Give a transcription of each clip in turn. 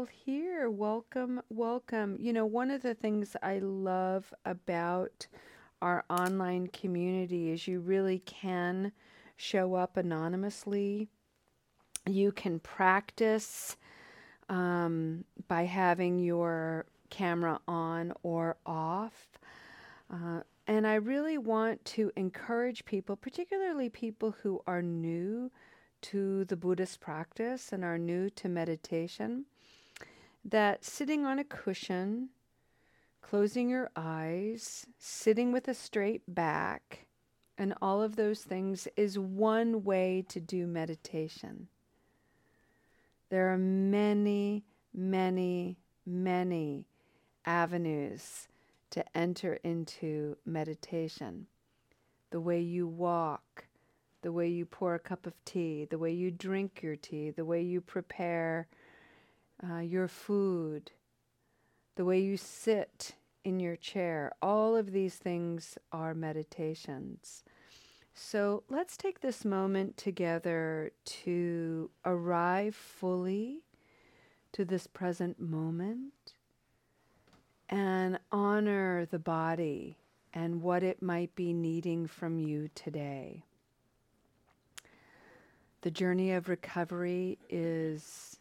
all here. Welcome, welcome. You know, one of the things I love about our online community is you really can show up anonymously. You can practice um, by having your camera on or off. Uh, and I really want to encourage people, particularly people who are new to the Buddhist practice and are new to meditation, that sitting on a cushion, closing your eyes, sitting with a straight back, and all of those things is one way to do meditation. There are many, many, many avenues to enter into meditation. The way you walk, the way you pour a cup of tea, the way you drink your tea, the way you prepare uh, your food, the way you sit in your chair. All of these things are meditations. So let's take this moment together to arrive fully to this present moment and honor the body and what it might be needing from you today. The journey of recovery is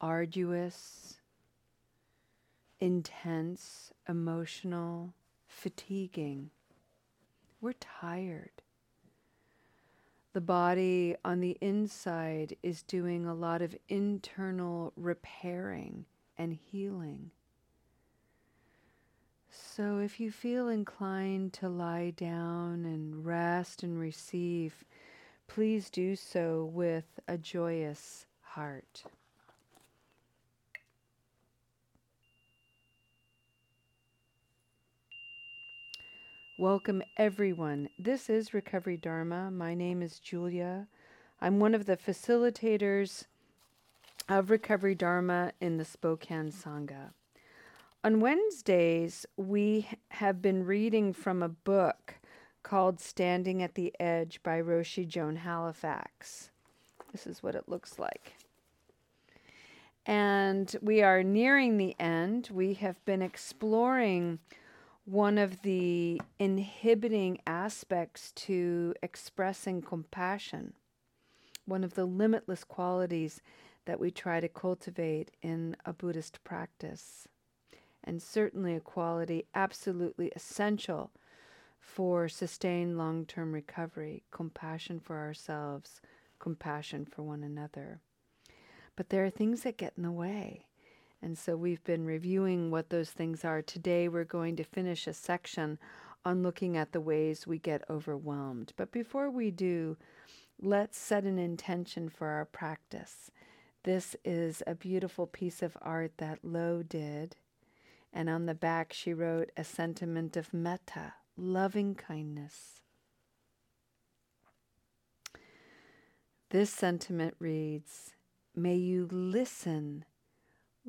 arduous, intense, emotional, fatiguing. We're tired. The body on the inside is doing a lot of internal repairing and healing. So, if you feel inclined to lie down and rest and receive, please do so with a joyous heart. Welcome, everyone. This is Recovery Dharma. My name is Julia. I'm one of the facilitators of Recovery Dharma in the Spokane Sangha. On Wednesdays, we have been reading from a book called Standing at the Edge by Roshi Joan Halifax. This is what it looks like. And we are nearing the end. We have been exploring one of the inhibiting aspects to expressing compassion, one of the limitless qualities that we try to cultivate in a Buddhist practice, and certainly a quality absolutely essential for sustained long term recovery, compassion for ourselves, compassion for one another. But there are things that get in the way. And so we've been reviewing what those things are. Today we're going to finish a section on looking at the ways we get overwhelmed. But before we do, let's set an intention for our practice. This is a beautiful piece of art that Lo did. And on the back, she wrote a sentiment of metta, loving kindness. This sentiment reads May you listen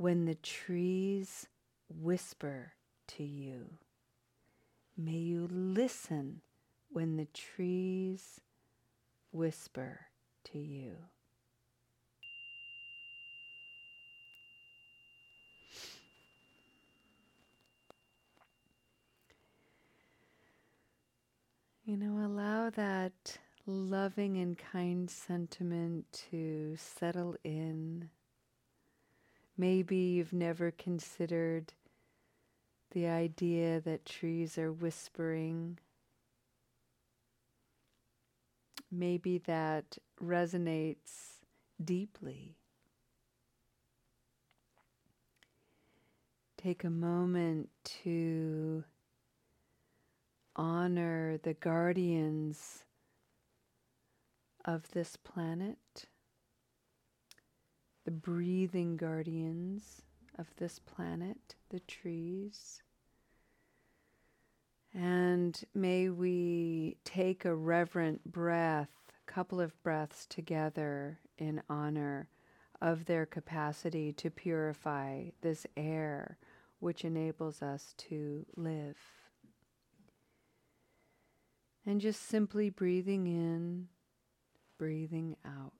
when the trees whisper to you. May you listen when the trees whisper to you. You know, allow that loving and kind sentiment to settle in. Maybe you've never considered the idea that trees are whispering. Maybe that resonates deeply. Take a moment to honor the guardians of this planet, the breathing guardians of this planet, the trees. And may we take a reverent breath, a couple of breaths together in honor of their capacity to purify this air which enables us to live. And just simply breathing in, breathing out.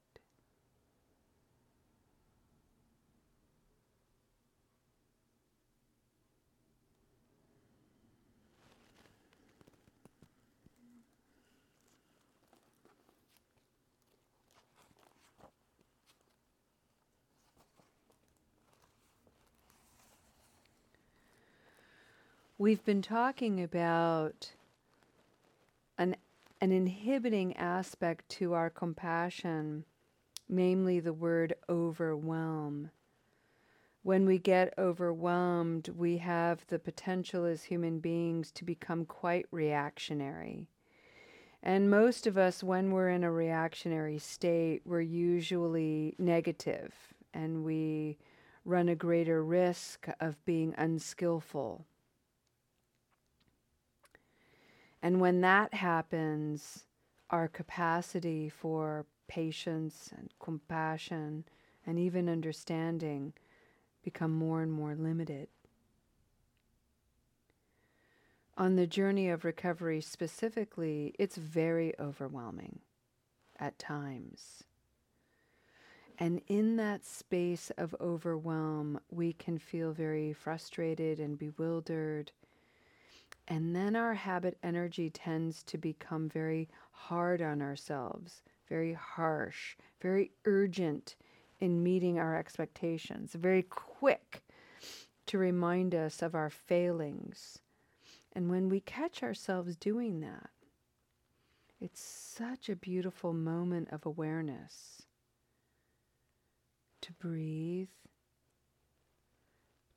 We've been talking about an, an inhibiting aspect to our compassion, namely the word overwhelm. When we get overwhelmed, we have the potential as human beings to become quite reactionary. And most of us, when we're in a reactionary state, we're usually negative and we run a greater risk of being unskillful. And when that happens, our capacity for patience and compassion and even understanding become more and more limited. On the journey of recovery specifically, it's very overwhelming at times. And in that space of overwhelm, we can feel very frustrated and bewildered. And then our habit energy tends to become very hard on ourselves, very harsh, very urgent in meeting our expectations, very quick to remind us of our failings. And when we catch ourselves doing that, it's such a beautiful moment of awareness to breathe,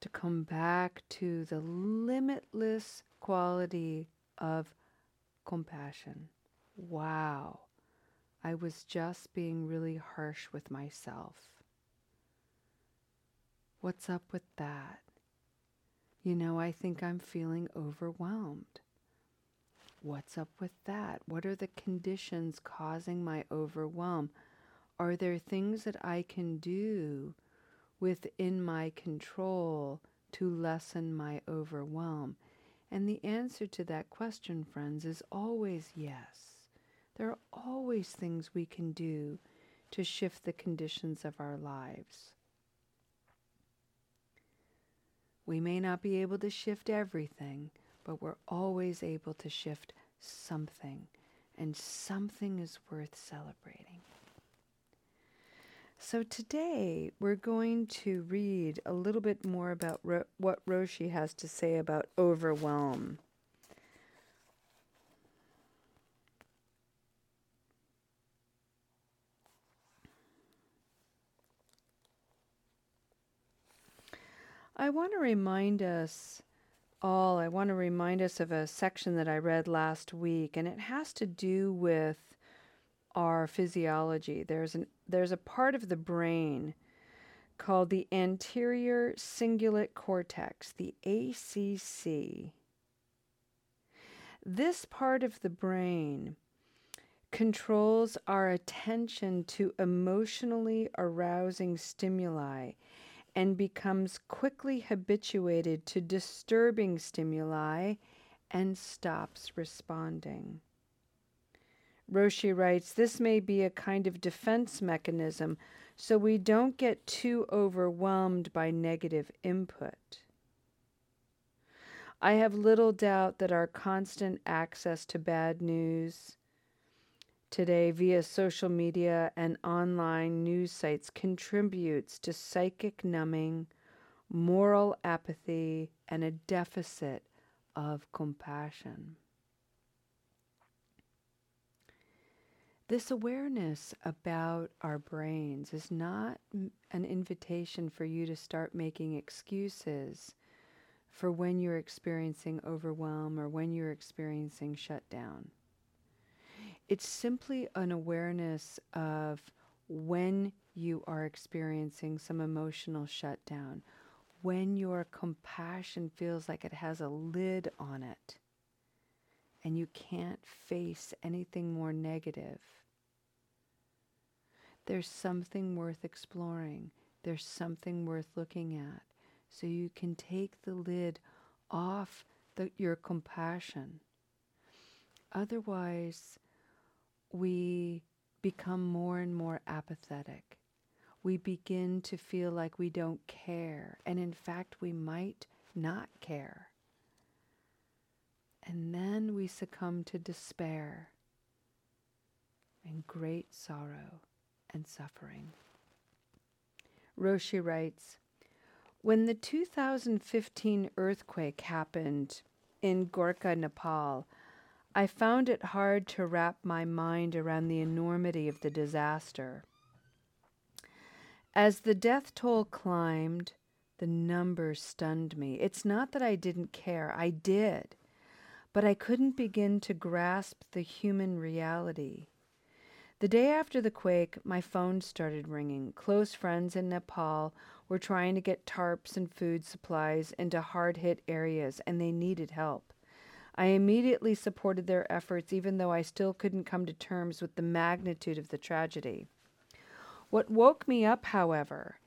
to come back to the limitless quality of compassion. Wow, I was just being really harsh with myself. What's up with that? You know, I think I'm feeling overwhelmed. What's up with that? What are the conditions causing my overwhelm? Are there things that I can do within my control to lessen my overwhelm? And the answer to that question, friends, is always yes. There are always things we can do to shift the conditions of our lives. We may not be able to shift everything, but we're always able to shift something, and something is worth celebrating. So today we're going to read a little bit more about Ro- what Roshi has to say about overwhelm. I want to remind us all, I want to remind us of a section that I read last week, and it has to do with our physiology. There's an there's a part of the brain called the anterior cingulate cortex, the ACC. This part of the brain controls our attention to emotionally arousing stimuli and becomes quickly habituated to disturbing stimuli and stops responding. Roshi writes, this may be a kind of defense mechanism so we don't get too overwhelmed by negative input. I have little doubt that our constant access to bad news today via social media and online news sites contributes to psychic numbing, moral apathy, and a deficit of compassion. This awareness about our brains is not an invitation for you to start making excuses for when you're experiencing overwhelm or when you're experiencing shutdown. It's simply an awareness of when you are experiencing some emotional shutdown, when your compassion feels like it has a lid on it and you can't face anything more negative. There's something worth exploring. There's something worth looking at. So you can take the lid off the, your compassion. Otherwise, we become more and more apathetic. We begin to feel like we don't care. And in fact, we might not care. And then we succumb to despair and great sorrow and suffering. Roshi writes When the 2015 earthquake happened in Gorkha, Nepal, I found it hard to wrap my mind around the enormity of the disaster. As the death toll climbed, the numbers stunned me. It's not that I didn't care, I did, but I couldn't begin to grasp the human reality. The day after the quake, my phone started ringing. Close friends in Nepal were trying to get tarps and food supplies into hard hit areas, and they needed help. I immediately supported their efforts, even though I still couldn't come to terms with the magnitude of the tragedy. What woke me up, however,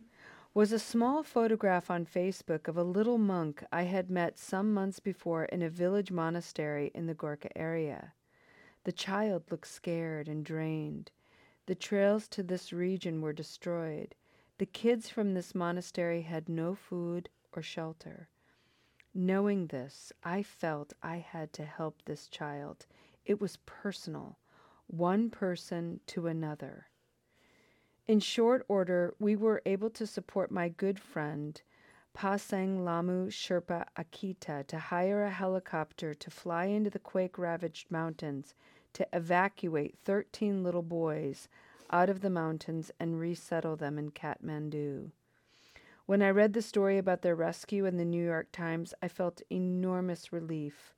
was a small photograph on Facebook of a little monk I had met some months before in a village monastery in the Gorkha area. The child looked scared and drained. The trails to this region were destroyed. The kids from this monastery had no food or shelter. Knowing this, I felt I had to help this child. It was personal, one person to another. In short order, we were able to support my good friend, Pasang Lhamu Sherpa Akita, to hire a helicopter to fly into the quake ravaged mountains to evacuate 13 little boys out of the mountains and resettle them in Kathmandu. When I read the story about their rescue in the New York Times, I felt enormous relief.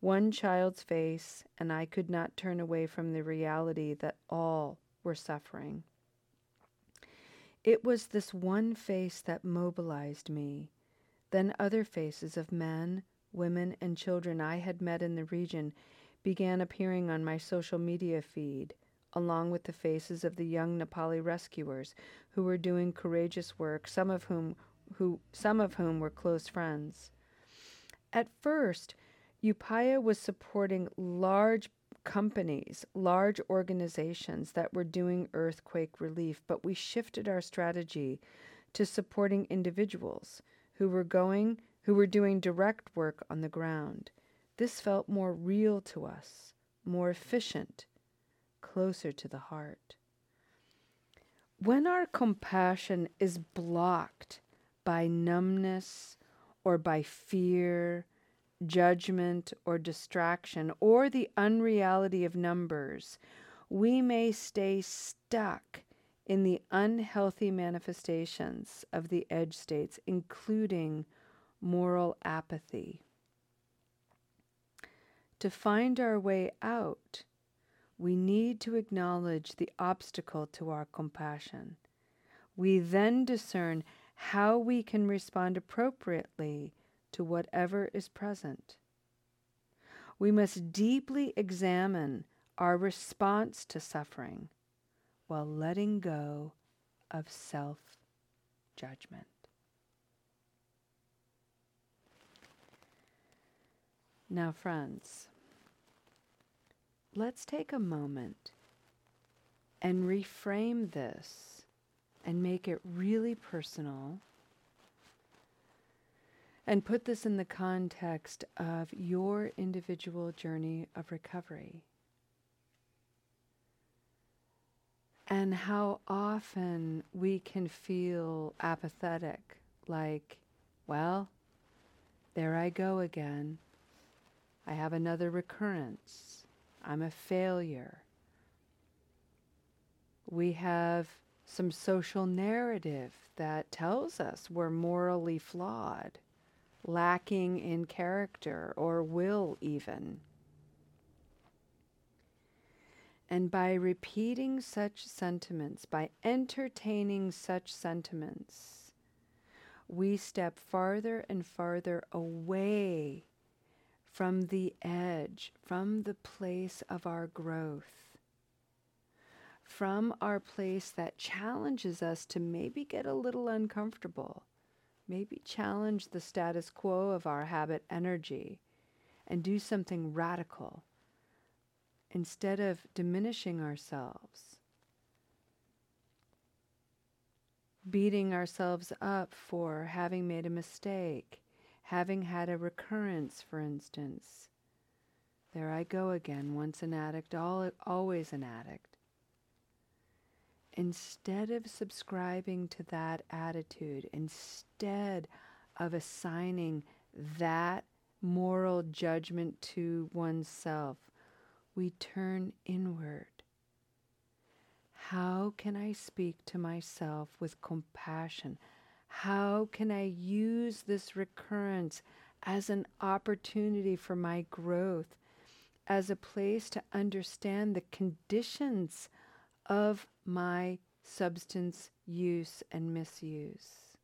One child's face, and I could not turn away from the reality that all were suffering. It was this one face that mobilized me. Then other faces of men, women, and children I had met in the region began appearing on my social media feed along with the faces of the young Nepali rescuers who were doing courageous work, some of whom who some of whom were close friends. At first, Upaya was supporting large companies, large organizations that were doing earthquake relief, but we shifted our strategy to supporting individuals who were going who were doing direct work on the ground. This felt more real to us, more efficient, closer to the heart. When our compassion is blocked by numbness or by fear, judgment, or distraction, or the unreality of numbers, we may stay stuck in the unhealthy manifestations of the edge states, including moral apathy. To find our way out, we need to acknowledge the obstacle to our compassion. We then discern how we can respond appropriately to whatever is present. We must deeply examine our response to suffering while letting go of self judgment. Now, friends, let's take a moment and reframe this and make it really personal and put this in the context of your individual journey of recovery. And how often we can feel apathetic, like, well, there I go again. I have another recurrence. I'm a failure. We have some social narrative that tells us we're morally flawed, lacking in character or will, even. And by repeating such sentiments, by entertaining such sentiments, we step farther and farther away from the edge, from the place of our growth, from our place that challenges us to maybe get a little uncomfortable, maybe challenge the status quo of our habit energy and do something radical instead of diminishing ourselves. Beating ourselves up for having made a mistake having had a recurrence, for instance. There I go again, once an addict, always an addict. Instead of subscribing to that attitude, instead of assigning that moral judgment to oneself, we turn inward. How can I speak to myself with compassion? How can I use this recurrence as an opportunity for my growth, as a place to understand the conditions of my substance use and misuse?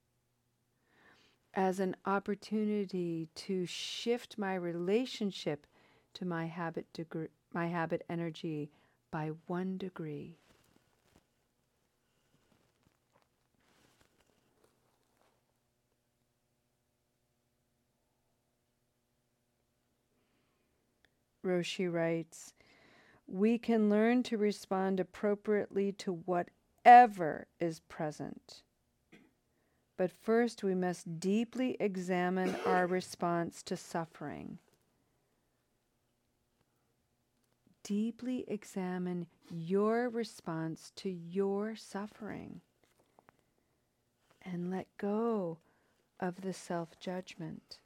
As an opportunity to shift my relationship to my habit my habit energy by one degree. Roshi writes, we can learn to respond appropriately to whatever is present. But first, we must deeply examine our response to suffering. Deeply examine your response to your suffering and let go of the self judgment.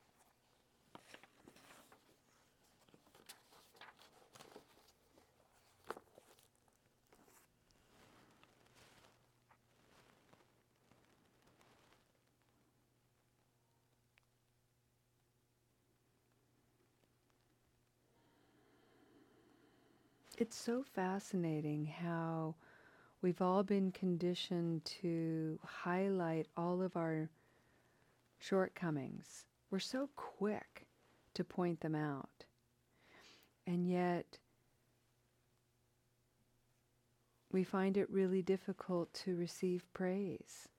It's so fascinating how we've all been conditioned to highlight all of our shortcomings. We're so quick to point them out. And yet, we find it really difficult to receive praise,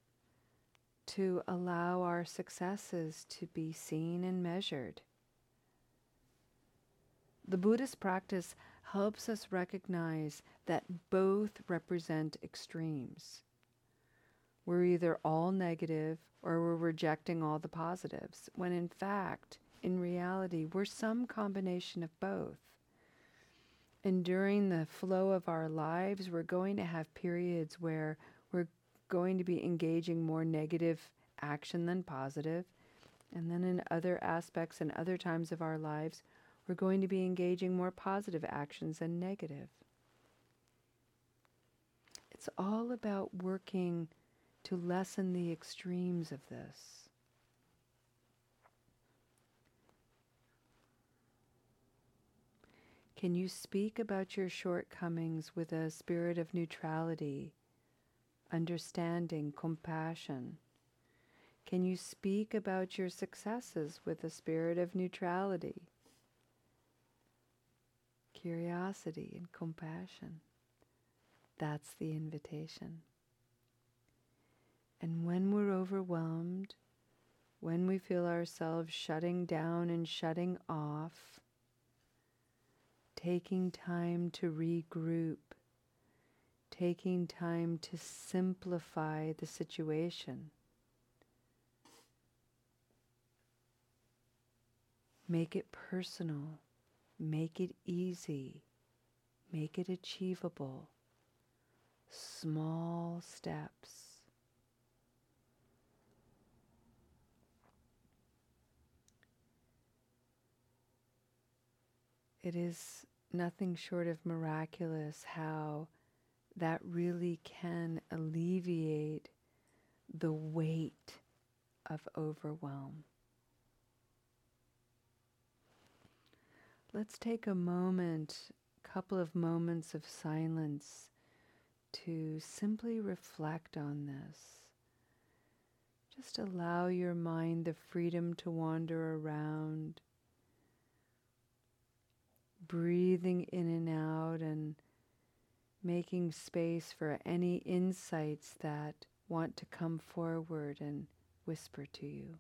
to allow our successes to be seen and measured. The Buddhist practice helps us recognize that both represent extremes. We're either all negative or we're rejecting all the positives, when in fact, in reality, we're some combination of both. And during the flow of our lives, we're going to have periods where we're going to be engaging more negative action than positive. And then in other aspects and other times of our lives, we're going to be engaging more positive actions than negative. It's all about working to lessen the extremes of this. Can you speak about your shortcomings with a spirit of neutrality, understanding, compassion? Can you speak about your successes with a spirit of neutrality, curiosity and compassion. That's the invitation. And when we're overwhelmed, when we feel ourselves shutting down and shutting off, taking time to regroup, taking time to simplify the situation. Make it personal. Make it easy. Make it achievable. Small steps. It is nothing short of miraculous how that really can alleviate the weight of overwhelm. Let's take a moment, a couple of moments of silence to simply reflect on this. Just allow your mind the freedom to wander around, breathing in and out and making space for any insights that want to come forward and whisper to you.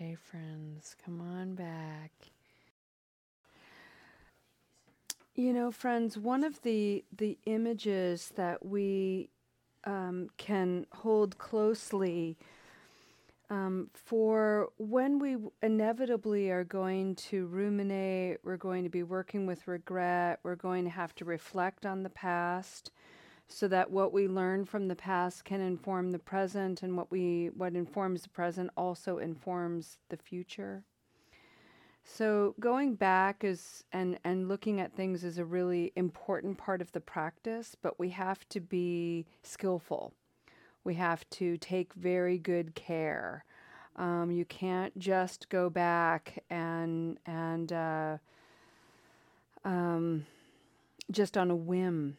Okay, friends, come on back. You know, friends, one of the the images that we um, can hold closely um, for when we inevitably are going to ruminate, we're going to be working with regret, we're going to have to reflect on the past so that what we learn from the past can inform the present and what we what informs the present also informs the future. So going back is and and looking at things is a really important part of the practice, but we have to be skillful. We have to take very good care. Um, you can't just go back and and uh, um, just on a whim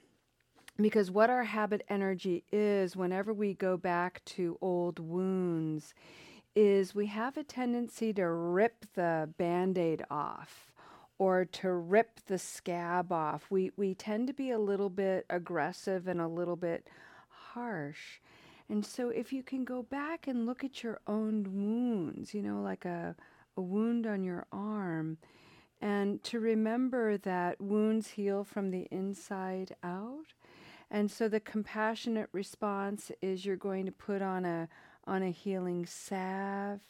because what our habit energy is whenever we go back to old wounds is we have a tendency to rip the band-aid off or to rip the scab off. We we tend to be a little bit aggressive and a little bit harsh. And so if you can go back and look at your own wounds, you know, like a, a wound on your arm, and to remember that wounds heal from the inside out. And so the compassionate response is you're going to put on a on a healing salve.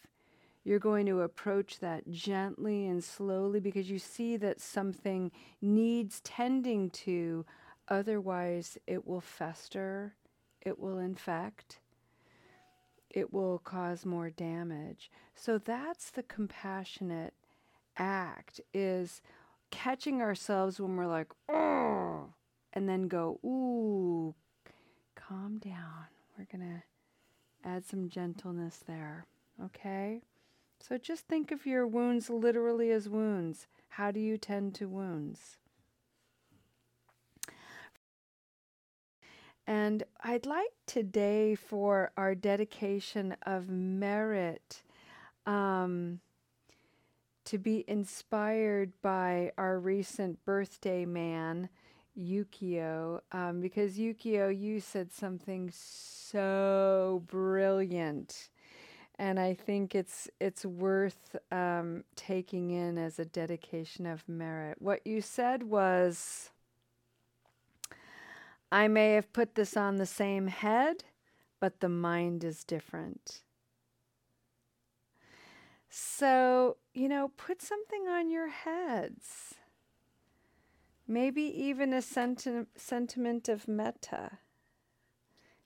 You're going to approach that gently and slowly because you see that something needs tending to, otherwise, it will fester, it will infect, it will cause more damage. So that's the compassionate act is catching ourselves when we're like, oh, and then go, ooh, calm down. We're going to Add some gentleness there. Okay? So just think of your wounds literally as wounds. How do you tend to wounds? And I'd like today for our dedication of merit um, to be inspired by our recent birthday man, Yukio, um, because Yukio, you said something so brilliant, and I think it's it's worth um, taking in as a dedication of merit. What you said was, I may have put this on the same head, but the mind is different. So, you know, put something on your heads Maybe even a senti- sentiment of metta.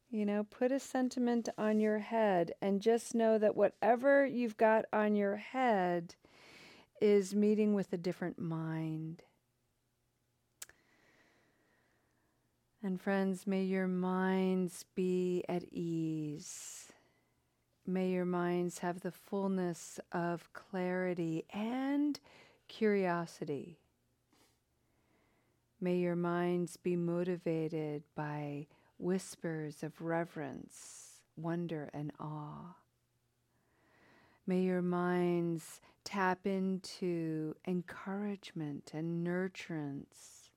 You know, put a sentiment on your head and just know that whatever you've got on your head is meeting with a different mind. And friends, may your minds be at ease. May your minds have the fullness of clarity and curiosity. May your minds be motivated by whispers of reverence, wonder, and awe. May your minds tap into encouragement and nurturance.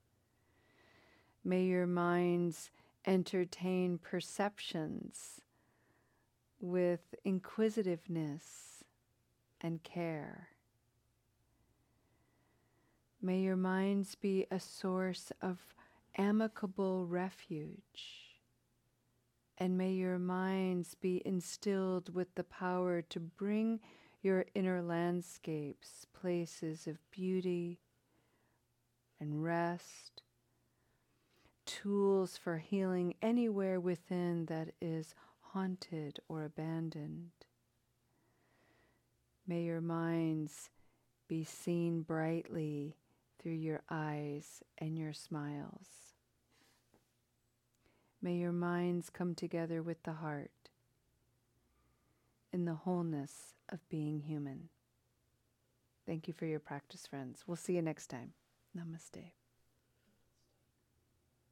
May your minds entertain perceptions with inquisitiveness and care. May your minds be a source of amicable refuge. And may your minds be instilled with the power to bring your inner landscapes places of beauty and rest, tools for healing anywhere within that is haunted or abandoned. May your minds be seen brightly through your eyes and your smiles. May your minds come together with the heart in the wholeness of being human. Thank you for your practice, friends. We'll see you next time. Namaste.